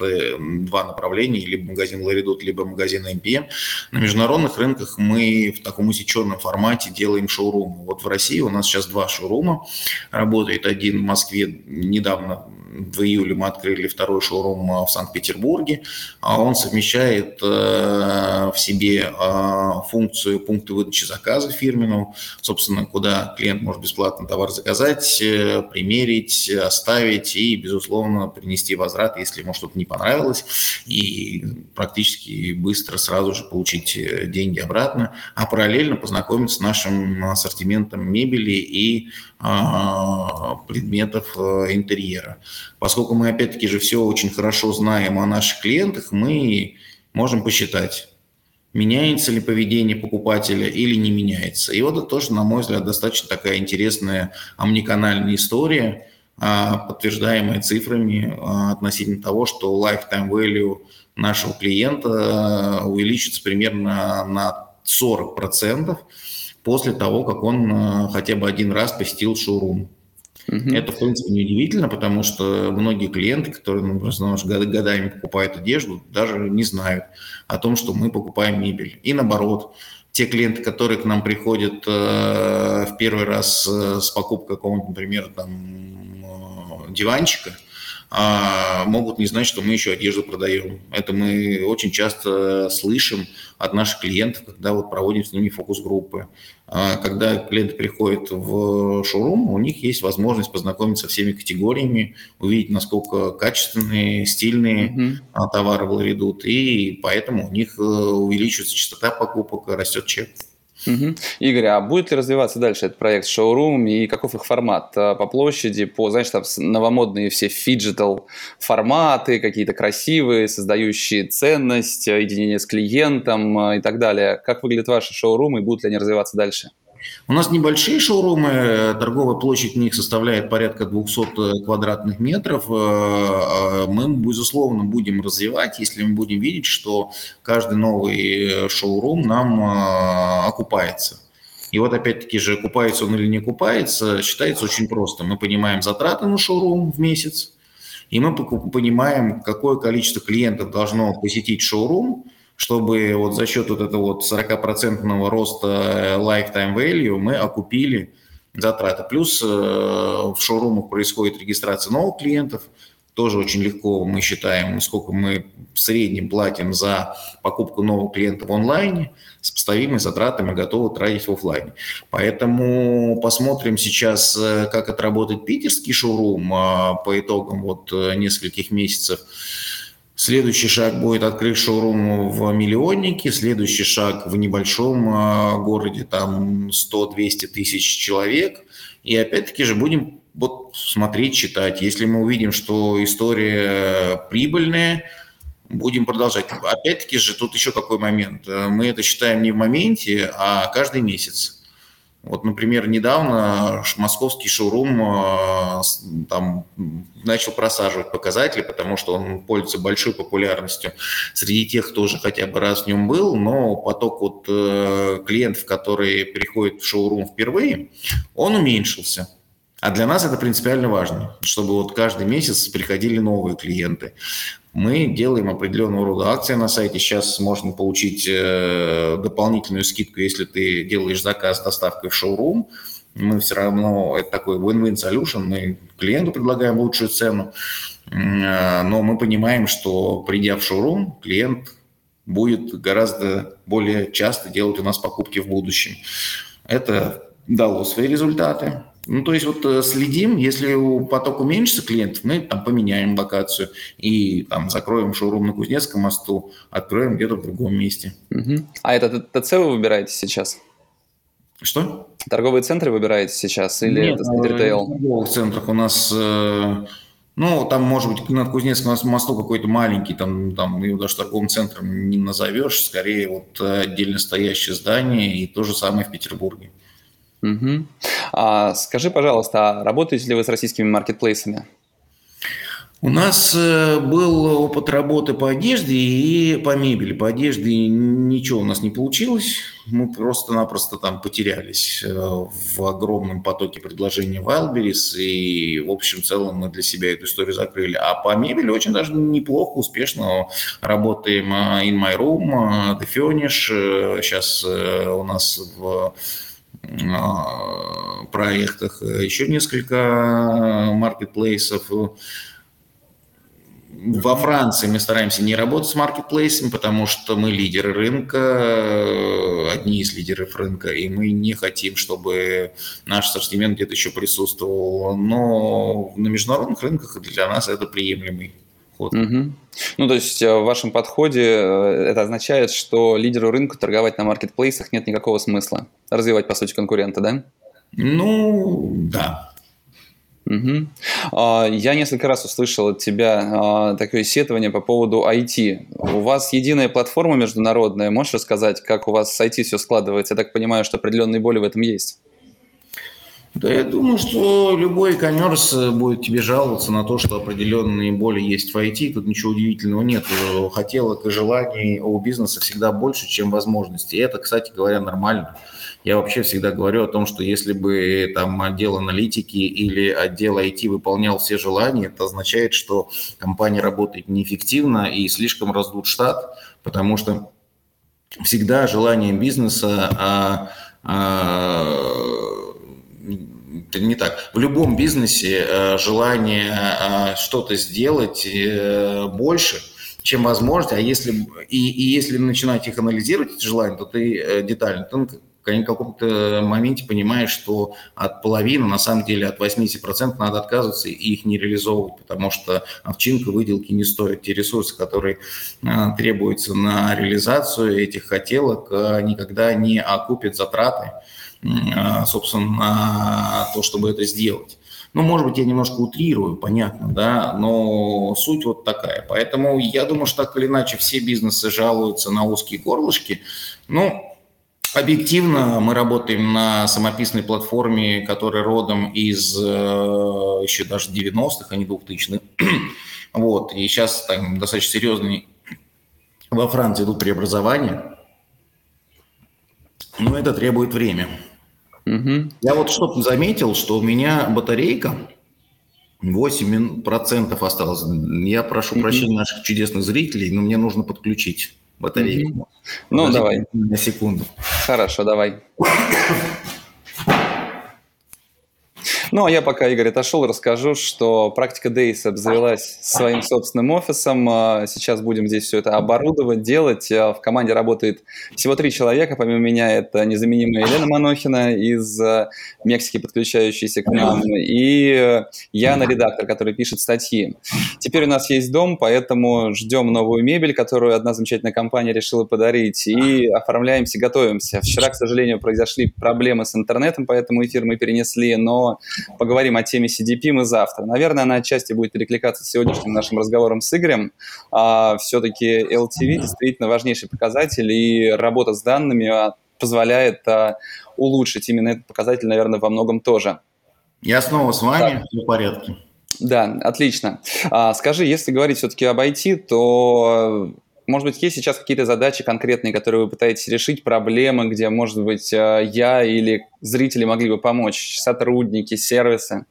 два направления, либо магазин Ларидот, либо магазин MPM. На международных рынках мы в таком усеченном формате делаем шоурумы. Вот в России у нас сейчас два шоурума работает. Один в Москве недавно в июле мы открыли второй шоурум в Санкт-Петербурге. А он совмещает э, в себе э, функцию пункта выдачи заказа фирменного, собственно, куда клиент может бесплатно товар заказать, э, примерить, оставить и, безусловно, принести возврат, если ему что-то не понравилось, и практически быстро сразу же получить деньги обратно, а параллельно познакомиться с нашим ассортиментом мебели и предметов интерьера. Поскольку мы, опять-таки же, все очень хорошо знаем о наших клиентах, мы можем посчитать, меняется ли поведение покупателя или не меняется. И вот это тоже, на мой взгляд, достаточно такая интересная омниканальная история, а, подтверждаемая цифрами а, относительно того, что lifetime value нашего клиента а, увеличится примерно на 40% после того, как он хотя бы один раз посетил шоурум. Угу. Это, в принципе, неудивительно, потому что многие клиенты, которые, ну, просто годами покупают одежду, даже не знают о том, что мы покупаем мебель. И наоборот, те клиенты, которые к нам приходят э, в первый раз э, с покупкой какого-то, например, там, диванчика – а, могут не знать, что мы еще одежду продаем. Это мы очень часто слышим от наших клиентов, когда вот проводим с ними фокус-группы. А, когда клиенты приходят в шоурум, у них есть возможность познакомиться со всеми категориями, увидеть, насколько качественные, стильные mm-hmm. товары La Redoute, и поэтому у них э, увеличивается частота покупок, растет чек. Угу. Игорь, а будет ли развиваться дальше этот проект шоурум и каков их формат а, по площади, по, знаешь, там новомодные все phygital форматы, какие-то красивые, создающие ценность, единение с клиентом а, и так далее. Как выглядят ваши шоурумы и будут ли они развиваться дальше? У нас небольшие шоурумы, торговая площадь в них составляет порядка 200 квадратных метров. Э, э, мы, безусловно, будем развивать, если мы будем видеть, что каждый новый шоурум нам э, окупается. И вот опять-таки же, окупается он или не окупается, считается очень просто. Мы понимаем затраты на шоурум в месяц, и мы понимаем, какое количество клиентов должно посетить шоурум, чтобы вот за счет вот этого вот 40% роста lifetime value мы окупили затраты. Плюс э, в шоурумах происходит регистрация новых клиентов, тоже очень легко мы считаем, сколько мы в среднем платим за покупку нового клиента в онлайне, с поставимыми затратами готовы тратить в офлайне. Поэтому посмотрим сейчас, э, как отработает питерский шоурум по итогам вот э, нескольких месяцев. Следующий шаг будет открыть шоурум в миллионнике, следующий шаг в небольшом э, городе, там 100-200 тысяч человек. И опять-таки же будем вот смотреть, читать. Если мы увидим, что история прибыльная, будем продолжать. Опять-таки же тут еще какой момент. Мы это считаем не в моменте, а каждый месяц. Вот, например, недавно московский шоурум э, там начал просаживать показатели, потому что он пользуется большой популярностью среди тех, кто уже хотя бы раз в нем был, но поток вот э, клиентов, которые приходят в шоурум впервые, он уменьшился. А для нас это принципиально важно, чтобы вот каждый месяц приходили новые клиенты. Мы делаем определенного рода акции на сайте. Сейчас можно получить э, дополнительную скидку, если ты делаешь заказ с доставкой в шоурум. Мы все равно, это такой win-win solution, мы клиенту предлагаем лучшую цену, э, но мы понимаем, что придя в шоурум, клиент будет гораздо более часто делать у нас покупки в будущем. Это дало свои результаты. Ну, то есть вот э, следим, если поток уменьшится клиентов, мы там поменяем локацию и там закроем шоурум на Кузнецком мосту, откроем где-то в другом месте. Угу. А это ТЦ вы выбираете сейчас? Что? Торговые центры выбираете сейчас или Нет, это э, ритейл? в торговых центрах у нас, э, ну, там, может быть, над Кузнецком мосту какой-то маленький, там, там его даже торговым центром не назовешь, скорее вот отдельно стоящее здание, и то же самое в Петербурге. Угу. А, скажи, пожалуйста, а работаете ли вы с российскими маркетплейсами? У нас э, был опыт работы по одежде и по мебели. По одежде ничего у нас не получилось. Мы просто-напросто там потерялись э, в огромном потоке предложений Wildberries. И, в общем, в целом мы для себя эту историю закрыли. А по мебели очень даже неплохо, успешно работаем. Э, In My Room, The Furnish. Сейчас у нас в проектах, еще несколько маркетплейсов. Во Франции мы стараемся не работать с маркетплейсами, потому что мы лидеры рынка, одни из лидеров рынка, и мы не хотим, чтобы наш ассортимент где-то еще присутствовал. Но на международных рынках для нас это приемлемый ход. Угу. Ну, то есть э, в вашем подходе э, это означает, что лидеру рынка торговать на маркетплейсах нет никакого смысла. Развивать, по сути, конкурента, да? Ну, да. Угу. Я несколько раз услышал от тебя а, такое сетование по поводу IT. У вас единая платформа международная. Можешь рассказать, как у вас с IT все складывается? Я так понимаю, что определенные боли в этом есть. Да я думаю, что любой e-commerce будет тебе жаловаться на то, что определенные боли есть в IT. Тут ничего удивительного нет. Хотелок и желаний у бизнеса всегда больше, чем возможностей. И это, кстати говоря, нормально. Я вообще всегда говорю о том, что если бы там отдел аналитики или отдел IT выполнял все желания, это означает, что компания работает неэффективно и слишком раздут штат, потому что всегда желание бизнеса а, а, не так. В любом бизнесе э, желание э, что-то сделать э, больше, чем возможность, а если, и, и если начинать их анализировать, эти желания, то ты детально, ты в каком-то моменте понимаешь, что от половины, на самом деле от 80% надо отказываться и их не реализовывать, потому что овчинка выделки не стоит. Те ресурсы, которые требуются на реализацию этих хотелок, никогда не окупят затраты собственно, на то, чтобы это сделать. Ну, может быть, я немножко утрирую, понятно, да, но суть вот такая. Поэтому я думаю, что так или иначе все бизнесы жалуются на узкие горлышки. Ну, Объективно мы работаем на самописной платформе, которая родом из э, еще даже 90-х, а не 2000-х. Вот, и сейчас там достаточно серьезные во Франции идут преобразования. Но это требует время. Угу. Я вот что-то заметил, что у меня батарейка 8% осталось. Я прошу угу. прощения наших чудесных зрителей, но мне нужно подключить. батарейку. Угу. Ну, давай. На секунду. Хорошо, давай. Ну, а я пока, Игорь, отошел, расскажу, что практика Days обзавелась своим собственным офисом. А, сейчас будем здесь все это оборудовать, делать. А, в команде работает всего три человека. Помимо меня это незаменимая Елена Манохина из а, Мексики, подключающаяся к нам, и Яна, редактор, который пишет статьи. Теперь у нас есть дом, поэтому ждем новую мебель, которую одна замечательная компания решила подарить, и оформляемся, готовимся. Вчера, к сожалению, произошли проблемы с интернетом, поэтому эфир мы перенесли, но поговорим о теме CDP мы завтра. Наверное, она отчасти будет перекликаться с сегодняшним нашим разговором с Игорем. А, все-таки LTV действительно важнейший показатель, и работа с данными а, позволяет а, улучшить именно этот показатель, наверное, во многом тоже. Я снова с вами, да. все в порядке. Да, отлично. А, скажи, если говорить все-таки об IT, то может быть, есть сейчас какие-то задачи конкретные, которые вы пытаетесь решить, проблемы, где, может быть, э, я или зрители могли бы помочь, сотрудники, сервисы?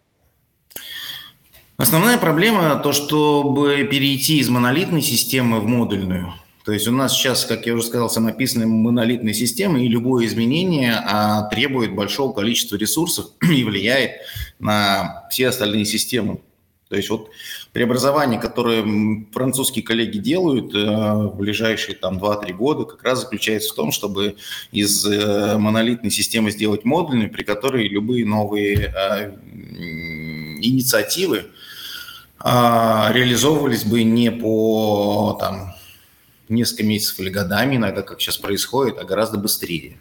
Основная проблема то, чтобы перейти из монолитной системы в модульную. То есть у нас сейчас, как я уже сказал, самописная монолитная система, и любое изменение а, требует большого количества ресурсов и влияет на все остальные системы. То есть вот преобразование, которое французские коллеги делают э, в ближайшие там 2-3 года, как раз заключается в том, чтобы из э, монолитной системы сделать модульную, при которой любые новые э, инициативы а, реализовывались бы не по там, несколько месяцев или годами, иногда, как сейчас происходит, а гораздо быстрее.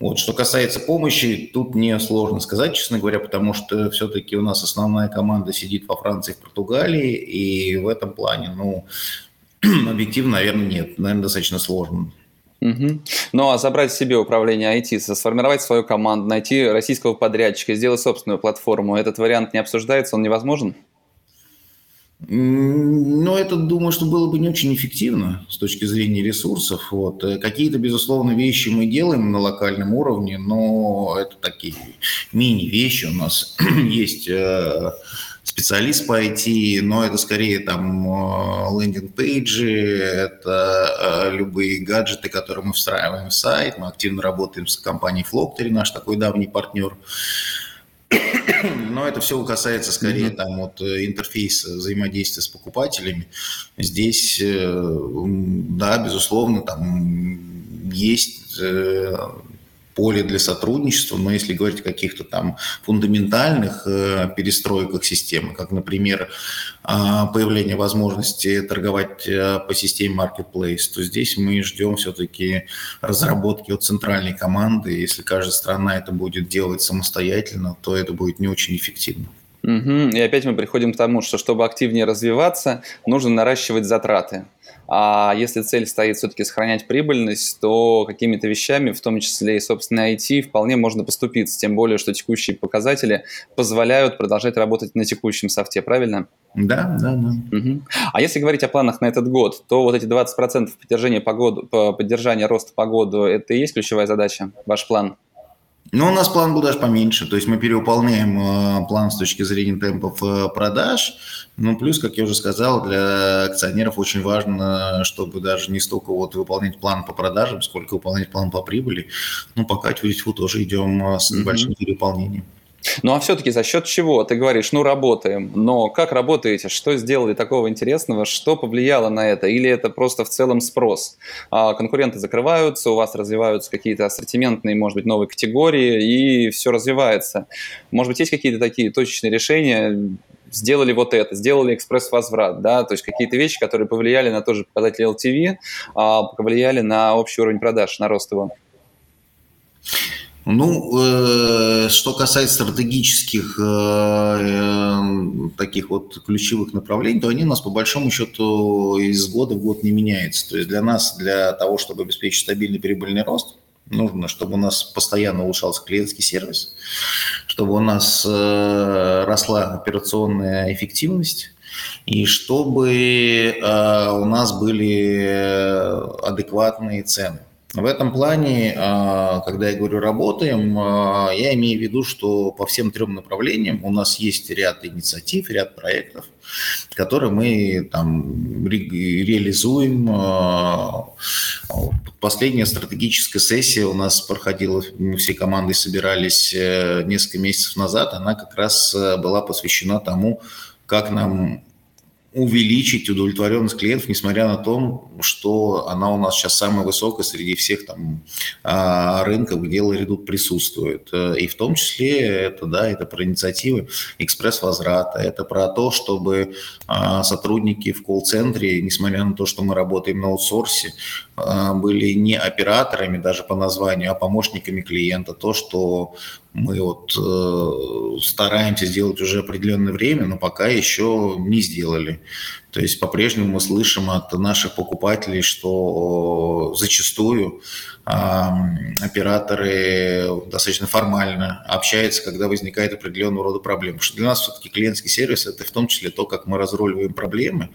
Вот. Что касается помощи, тут не сложно сказать, честно говоря, потому что все-таки у нас основная команда сидит во Франции, в Португалии, и в этом плане, ну, объективно, наверное, нет. Наверное, достаточно сложно. Угу. Ну а забрать себе управление IT, сформировать свою команду, найти российского подрядчика, сделать собственную платформу, этот вариант не обсуждается, он невозможен? Ну, это, думаю, что было бы не очень эффективно с точки зрения ресурсов. Вот. Э, какие-то, безусловно, вещи мы делаем на локальном уровне, но это такие мини-вещи. У нас есть э, специалист по IT, но это скорее там э, лендинг-пейджи, это любые гаджеты, которые мы встраиваем в сайт. Мы активно работаем с компанией Floctory, наш такой давний партнер. Но это все касается скорее mm-hmm. там вот э, интерфейса взаимодействия с покупателями. Здесь, э, да, безусловно, там есть э, поле для сотрудничества, но если говорить о каких-то там фундаментальных э, перестройках системы, как, например, э, появление возможности торговать э, по системе Marketplace, то здесь мы ждем все-таки разработки от центральной команды. Если каждая страна это будет делать самостоятельно, то это будет не очень эффективно. Угу. И опять мы приходим к тому, что чтобы активнее развиваться, нужно наращивать затраты. А если цель стоит все-таки сохранять прибыльность, то какими-то вещами, в том числе и, собственно, IT, вполне можно поступиться. Тем более, что текущие показатели позволяют продолжать работать на текущем софте, правильно? Да, да, да. Угу. А если говорить о планах на этот год, то вот эти 20% поддержания, погоду, поддержания роста погоды, это и есть ключевая задача, ваш план? Ну, у нас план был даже поменьше, то есть мы перевыполняем э, план с точки зрения темпов э, продаж, ну, плюс, как я уже сказал, для акционеров очень важно, чтобы даже не столько вот выполнять план по продажам, сколько выполнять план по прибыли. Ну, пока тьфу тоже идем э, с небольшим mm-hmm. перевыполнением. Ну а все-таки за счет чего? Ты говоришь, ну работаем, но как работаете? Что сделали такого интересного? Что повлияло на это? Или это просто в целом спрос? А, конкуренты закрываются, у вас развиваются какие-то ассортиментные, может быть, новые категории, и все развивается. Может быть, есть какие-то такие точечные решения? Сделали вот это, сделали экспресс-возврат, да, то есть какие-то вещи, которые повлияли на тот же показатель LTV, а, повлияли на общий уровень продаж, на рост его. Ну, э, что касается стратегических э, э, таких вот ключевых направлений, то они у нас по большому счету из года в год не меняются. То есть для нас, для того, чтобы обеспечить стабильный прибыльный рост, нужно, чтобы у нас постоянно улучшался клиентский сервис, чтобы у нас э, росла операционная эффективность, и чтобы э, у нас были адекватные цены. В этом плане, а, когда я говорю работаем, а, я имею в виду, что по всем трем направлениям у нас есть ряд инициатив, ряд проектов, которые мы там ре- реализуем. А, последняя стратегическая сессия у нас проходила, мы все команды собирались э, несколько месяцев назад, она как раз э, была посвящена тому, как нам увеличить удовлетворенность клиентов, несмотря на то, что она у нас сейчас самая высокая среди всех там а, рынков, где Ларидут присутствует. И в том числе это, да, это про инициативы экспресс-возврата, это про то, чтобы а, сотрудники в колл-центре, несмотря на то, что мы работаем на аутсорсе, были не операторами даже по названию, а помощниками клиента. То, что мы вот э, стараемся сделать уже определенное время, но пока еще не сделали. То есть по-прежнему мы слышим от наших покупателей, что зачастую операторы достаточно формально общаются, когда возникает определенного рода проблема. Потому что для нас все-таки клиентский сервис – это в том числе то, как мы разруливаем проблемы,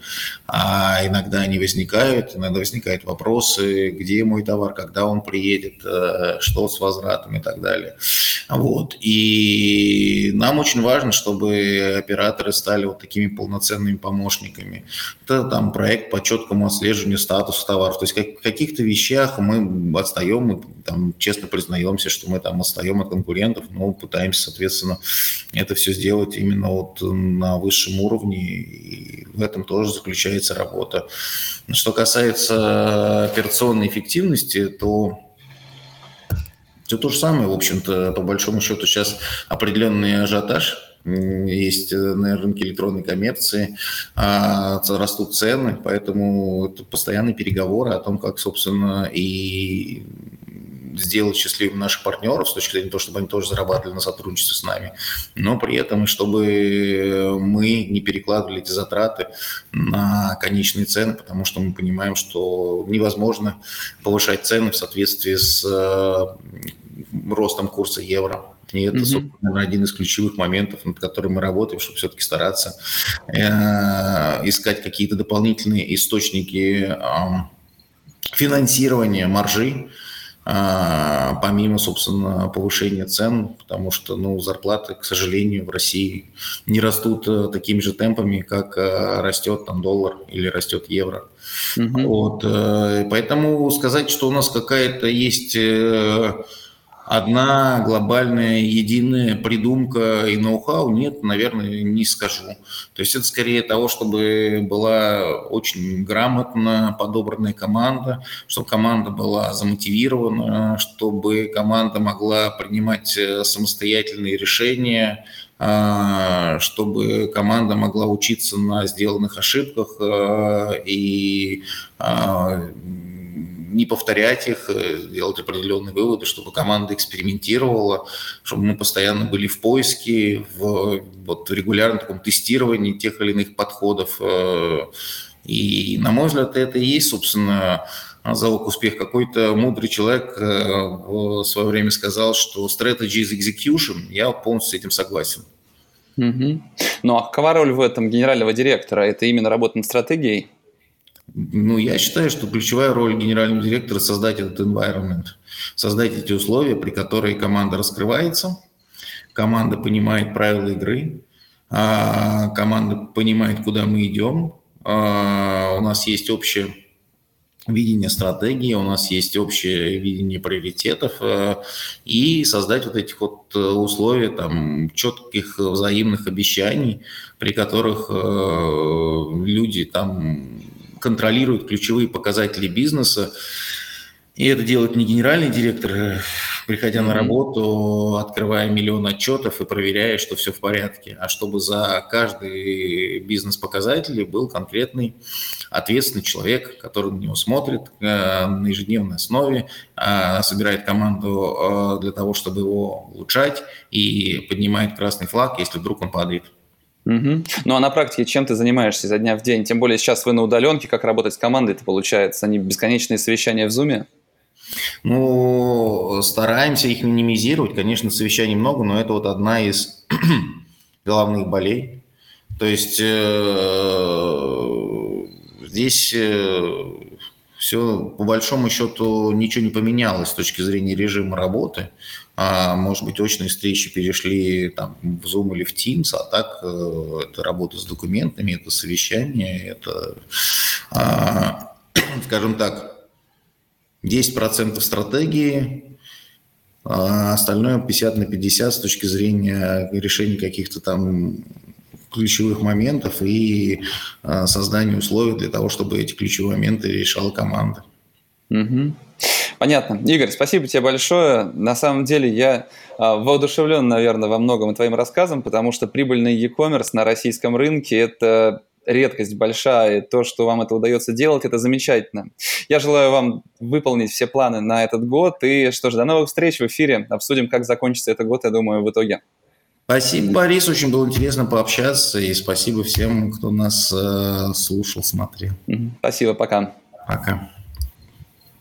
а иногда они возникают, иногда возникают вопросы, где мой товар, когда он приедет, э, что с возвратом и так далее. Вот. И нам очень важно, чтобы операторы стали вот такими полноценными помощниками. Это там проект по четкому отслеживанию статуса товаров. То есть как, в каких-то вещах мы отстаем, мы там честно признаемся, что мы там отстаем от конкурентов, но пытаемся, соответственно, это все сделать именно вот на высшем уровне. И в этом тоже заключается работа. Что касается операционной эффективности, то все то же самое, в общем-то, по большому счету сейчас определенный ажиотаж есть э, на рынке электронной коммерции, а, растут цены, поэтому это постоянные переговоры о том, как, собственно, и сделать счастливым наших партнеров с точки зрения того, чтобы они тоже зарабатывали на сотрудничестве с нами, но при этом, чтобы мы не перекладывали эти затраты на конечные цены, потому что мы понимаем, что невозможно повышать цены в соответствии с э, ростом курса евро. И это, mm-hmm. собственно, один из ключевых моментов, над которым мы работаем, чтобы все-таки стараться э, искать какие-то дополнительные источники э, финансирования маржи, э, помимо, собственно, повышения цен, потому что ну, зарплаты, к сожалению, в России не растут э, такими же темпами, как э, растет там доллар или растет евро. Mm-hmm. Вот, э, поэтому сказать, что у нас какая-то есть... Э, одна глобальная единая придумка и ноу-хау, нет, наверное, не скажу. То есть это скорее того, чтобы была очень грамотно подобранная команда, чтобы команда была замотивирована, чтобы команда могла принимать э, самостоятельные решения, а, чтобы команда могла учиться на сделанных ошибках э, и а, не повторять их, э, делать определенные выводы, чтобы команда экспериментировала, чтобы мы постоянно были в поиске, в вот, регулярном таком тестировании тех или иных подходов. Э, и, на мой взгляд, это и есть, собственно, залог успеха. Какой-то мудрый человек э, в свое время сказал, что strategy is execution. Я полностью с этим согласен. Угу. Ну а какова роль в этом генерального директора? Это именно работа над стратегией? Ну, я считаю, что ключевая роль генерального директора – создать этот environment, создать эти условия, при которых команда раскрывается, команда понимает правила игры, а, команда понимает, куда мы идем, а, у нас есть общее видение стратегии, у нас есть общее видение приоритетов а, и создать вот этих вот условия там четких взаимных обещаний, при которых люди там контролирует ключевые показатели бизнеса. И это делает не генеральный директор, э, приходя mm-hmm. на работу, открывая миллион отчетов и проверяя, что все в порядке, а чтобы за каждый бизнес-показатель был конкретный ответственный человек, который на него смотрит э, на ежедневной основе, э, собирает команду для того, чтобы его улучшать и поднимает красный флаг, если вдруг он падает. Угу. Ну а на практике чем ты занимаешься изо дня в день? Тем более сейчас вы на удаленке, как работать с командой это получается? Они бесконечные совещания в Зуме? Ну, стараемся их минимизировать. Конечно, совещаний много, но это вот одна из главных болей. То есть э, здесь э, все, по большому счету, ничего не поменялось с точки зрения режима работы. А, может быть, очные встречи перешли там, в Zoom или в Teams, а так э, это работа с документами, это совещание, это, а, скажем так, 10% стратегии, а остальное 50 на 50 с точки зрения решения каких-то там ключевых моментов и э, создания условий для того, чтобы эти ключевые моменты решала команда. Угу. Понятно. Игорь, спасибо тебе большое. На самом деле я а, воодушевлен, наверное, во многом твоим рассказом, потому что прибыльный e-commerce на российском рынке – это редкость большая, и то, что вам это удается делать, это замечательно. Я желаю вам выполнить все планы на этот год, и что ж, до новых встреч в эфире, обсудим, как закончится этот год, я думаю, в итоге. Спасибо, Борис, очень было интересно пообщаться, и спасибо всем, кто нас э, слушал, смотрел. Спасибо, пока. Пока.